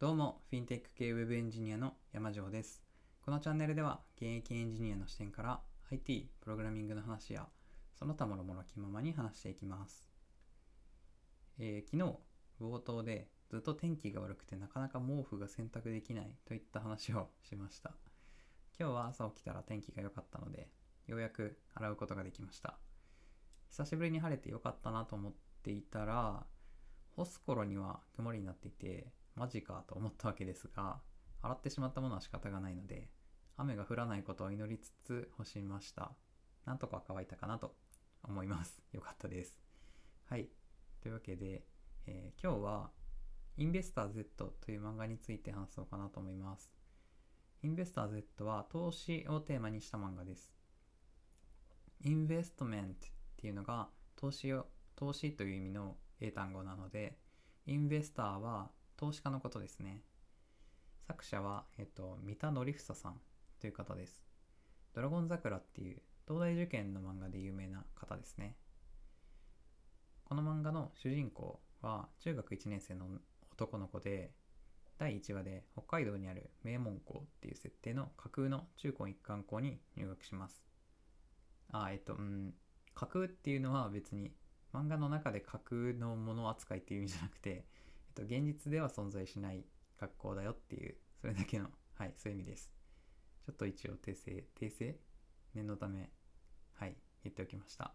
どうも、フィンテック系ウェブエンジニアの山城です。このチャンネルでは、現役エンジニアの視点から IT、プログラミングの話や、その他もろもろ気ままに話していきます。えー昨日、冒頭でずっと天気が悪くてなかなか毛布が洗濯できないといった話をしました。今日は朝起きたら天気が良かったので、ようやく洗うことができました。久しぶりに晴れて良かったなと思っていたら、干す頃には曇りになっていて、マジかと思ったわけですが、洗ってしまったものは仕方がないので、雨が降らないことを祈りつつ干しました。なんとか乾いたかなと思います。よかったです。はい。というわけで、えー今日は、インベスター Z という漫画について話そうかなと思います。インベスター Z は投資をテーマにした漫画です。インベストメントっていうのが投資を、投資という意味の英単語なので、インベスターは投資家のことですね。作者は、えっと、三田典房さんという方です。ドラゴン桜っていう東大受験の漫画で有名な方ですね。この漫画の主人公は中学1年生の男の子で、第1話で北海道にある名門校っていう設定の架空の中高一貫校に入学します。あ、えっと、うん、架空っていうのは別に漫画の中で架空のもの扱いっていう意味じゃなくて、と、現実では存在しない学校だよっていう、それだけの、はい、そういう意味です。ちょっと一応訂正、訂正念のため、はい、言っておきました。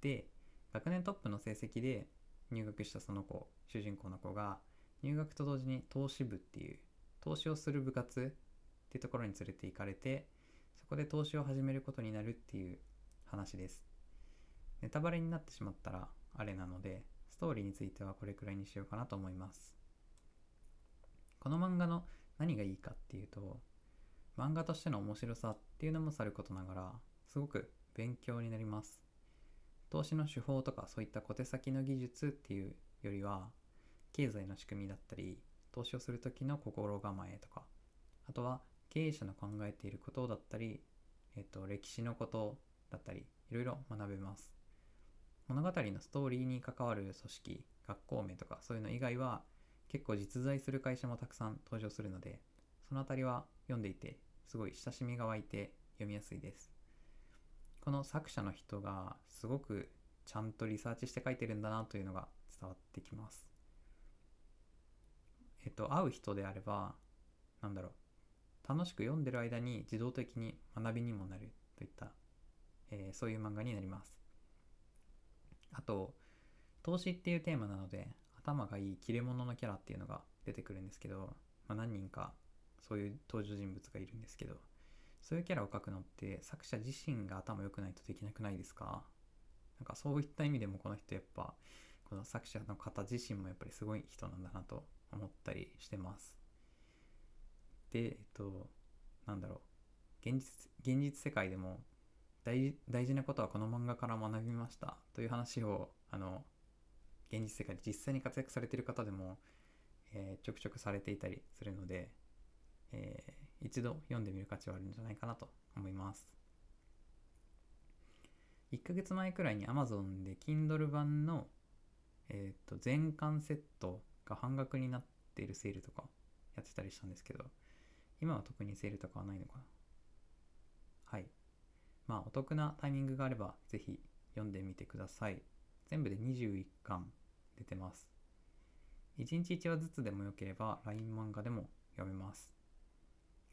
で、学年トップの成績で入学したその子、主人公の子が、入学と同時に投資部っていう、投資をする部活っていうところに連れて行かれて、そこで投資を始めることになるっていう話です。ネタバレになってしまったらあれなので、ストーリーについてはこれくらいにしようかなと思います。この漫画の何がいいかっていうと、漫画としての面白さっていうのもさることながら、すごく勉強になります。投資の手法とかそういった小手先の技術っていうよりは、経済の仕組みだったり、投資をする時の心構えとか、あとは経営者の考えていることだったり、えっと、歴史のことだったり、いろいろ学べます。物語のストーリーに関わる組織、学校名とかそういうの以外は結構実在する会社もたくさん登場するので、そのあたりは読んでいてすごい親しみが湧いて読みやすいです。この作者の人がすごくちゃんとリサーチして書いてるんだなというのが伝わってきます。えっと、会う人であれば、なんだろう、楽しく読んでる間に自動的に学びにもなるといった、えーそういう漫画になります。あと、投資っていうテーマなので、頭がいい切れ者のキャラっていうのが出てくるんですけど、まあ、何人かそういう登場人物がいるんですけど、そういうキャラを描くのって作者自身が頭良くないとできなくないですか？なんかそういった意味でもこの人やっぱ、この作者の方自身もやっぱりすごい人なんだなと思ったりしてます。で、えっと、なんだろう、現実、現実世界でも大事なことはこの漫画から学びましたという話を、あの、現実世界で実際に活躍されている方でも、えーちょくちょくされていたりするので、えー一度読んでみる価値はあるんじゃないかなと思います。1ヶ月前くらいに Amazon で Kindle 版の、えー、と全巻セットが半額になっているセールとかやってたりしたんですけど、今は特にセールとかはないのかな。はい。まあ、お得なタイミングがあれば、ぜひ読んでみてください。全部で21巻出てます。1日1話ずつでもよければ、LINE 漫画でも読めます。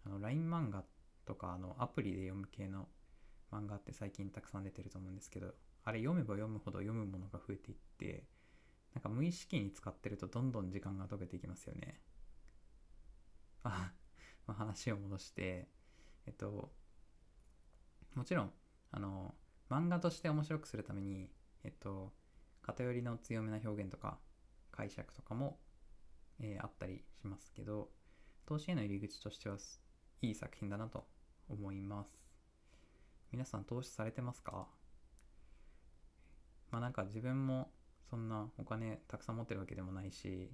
あの、LINE 漫画とか、あの、アプリで読む系の漫画って最近たくさん出てると思うんですけど、あれ読めば読むほど読むものが増えていって、なんか無意識に使ってるとどんどん時間が解けていきますよね。あ、話を戻して、えっと、もちろん、あの、漫画として面白くするために、えっと、偏りの強めな表現とか解釈とかも、えーあったりしますけど、投資への入り口としてはいい作品だなと思います。皆さん投資されてますか？まあなんか自分もそんなお金たくさん持ってるわけでもないし、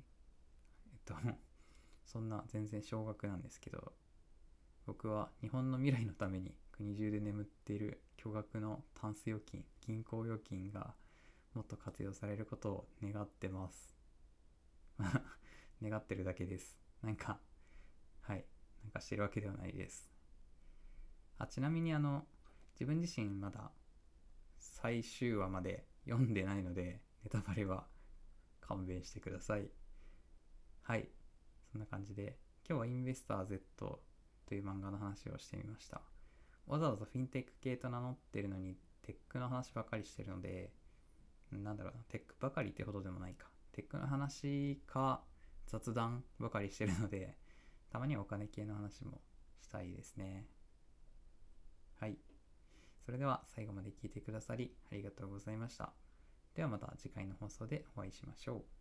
えっと、そんな全然少額なんですけど、僕は日本の未来のために国中で眠っている巨額のタンス預金、銀行預金がもっと活用されることを願ってます。願ってるだけです。なんか、はい。なんかしてるわけではないです。あ、ちなみにあの、自分自身まだ最終話まで読んでないので、ネタバレは勘弁してください。はい。そんな感じで、今日はインベスター Z という漫画の話をしてみました。わざわざフィンテック系と名乗ってるのに、テックの話ばかりしてるので、なんだろうな、テックばかりってほどでもないか。テックの話か雑談ばかりしてるので、たまにはお金系の話もしたいですね。はい。それでは最後まで聞いてくださりありがとうございました。ではまた次回の放送でお会いしましょう。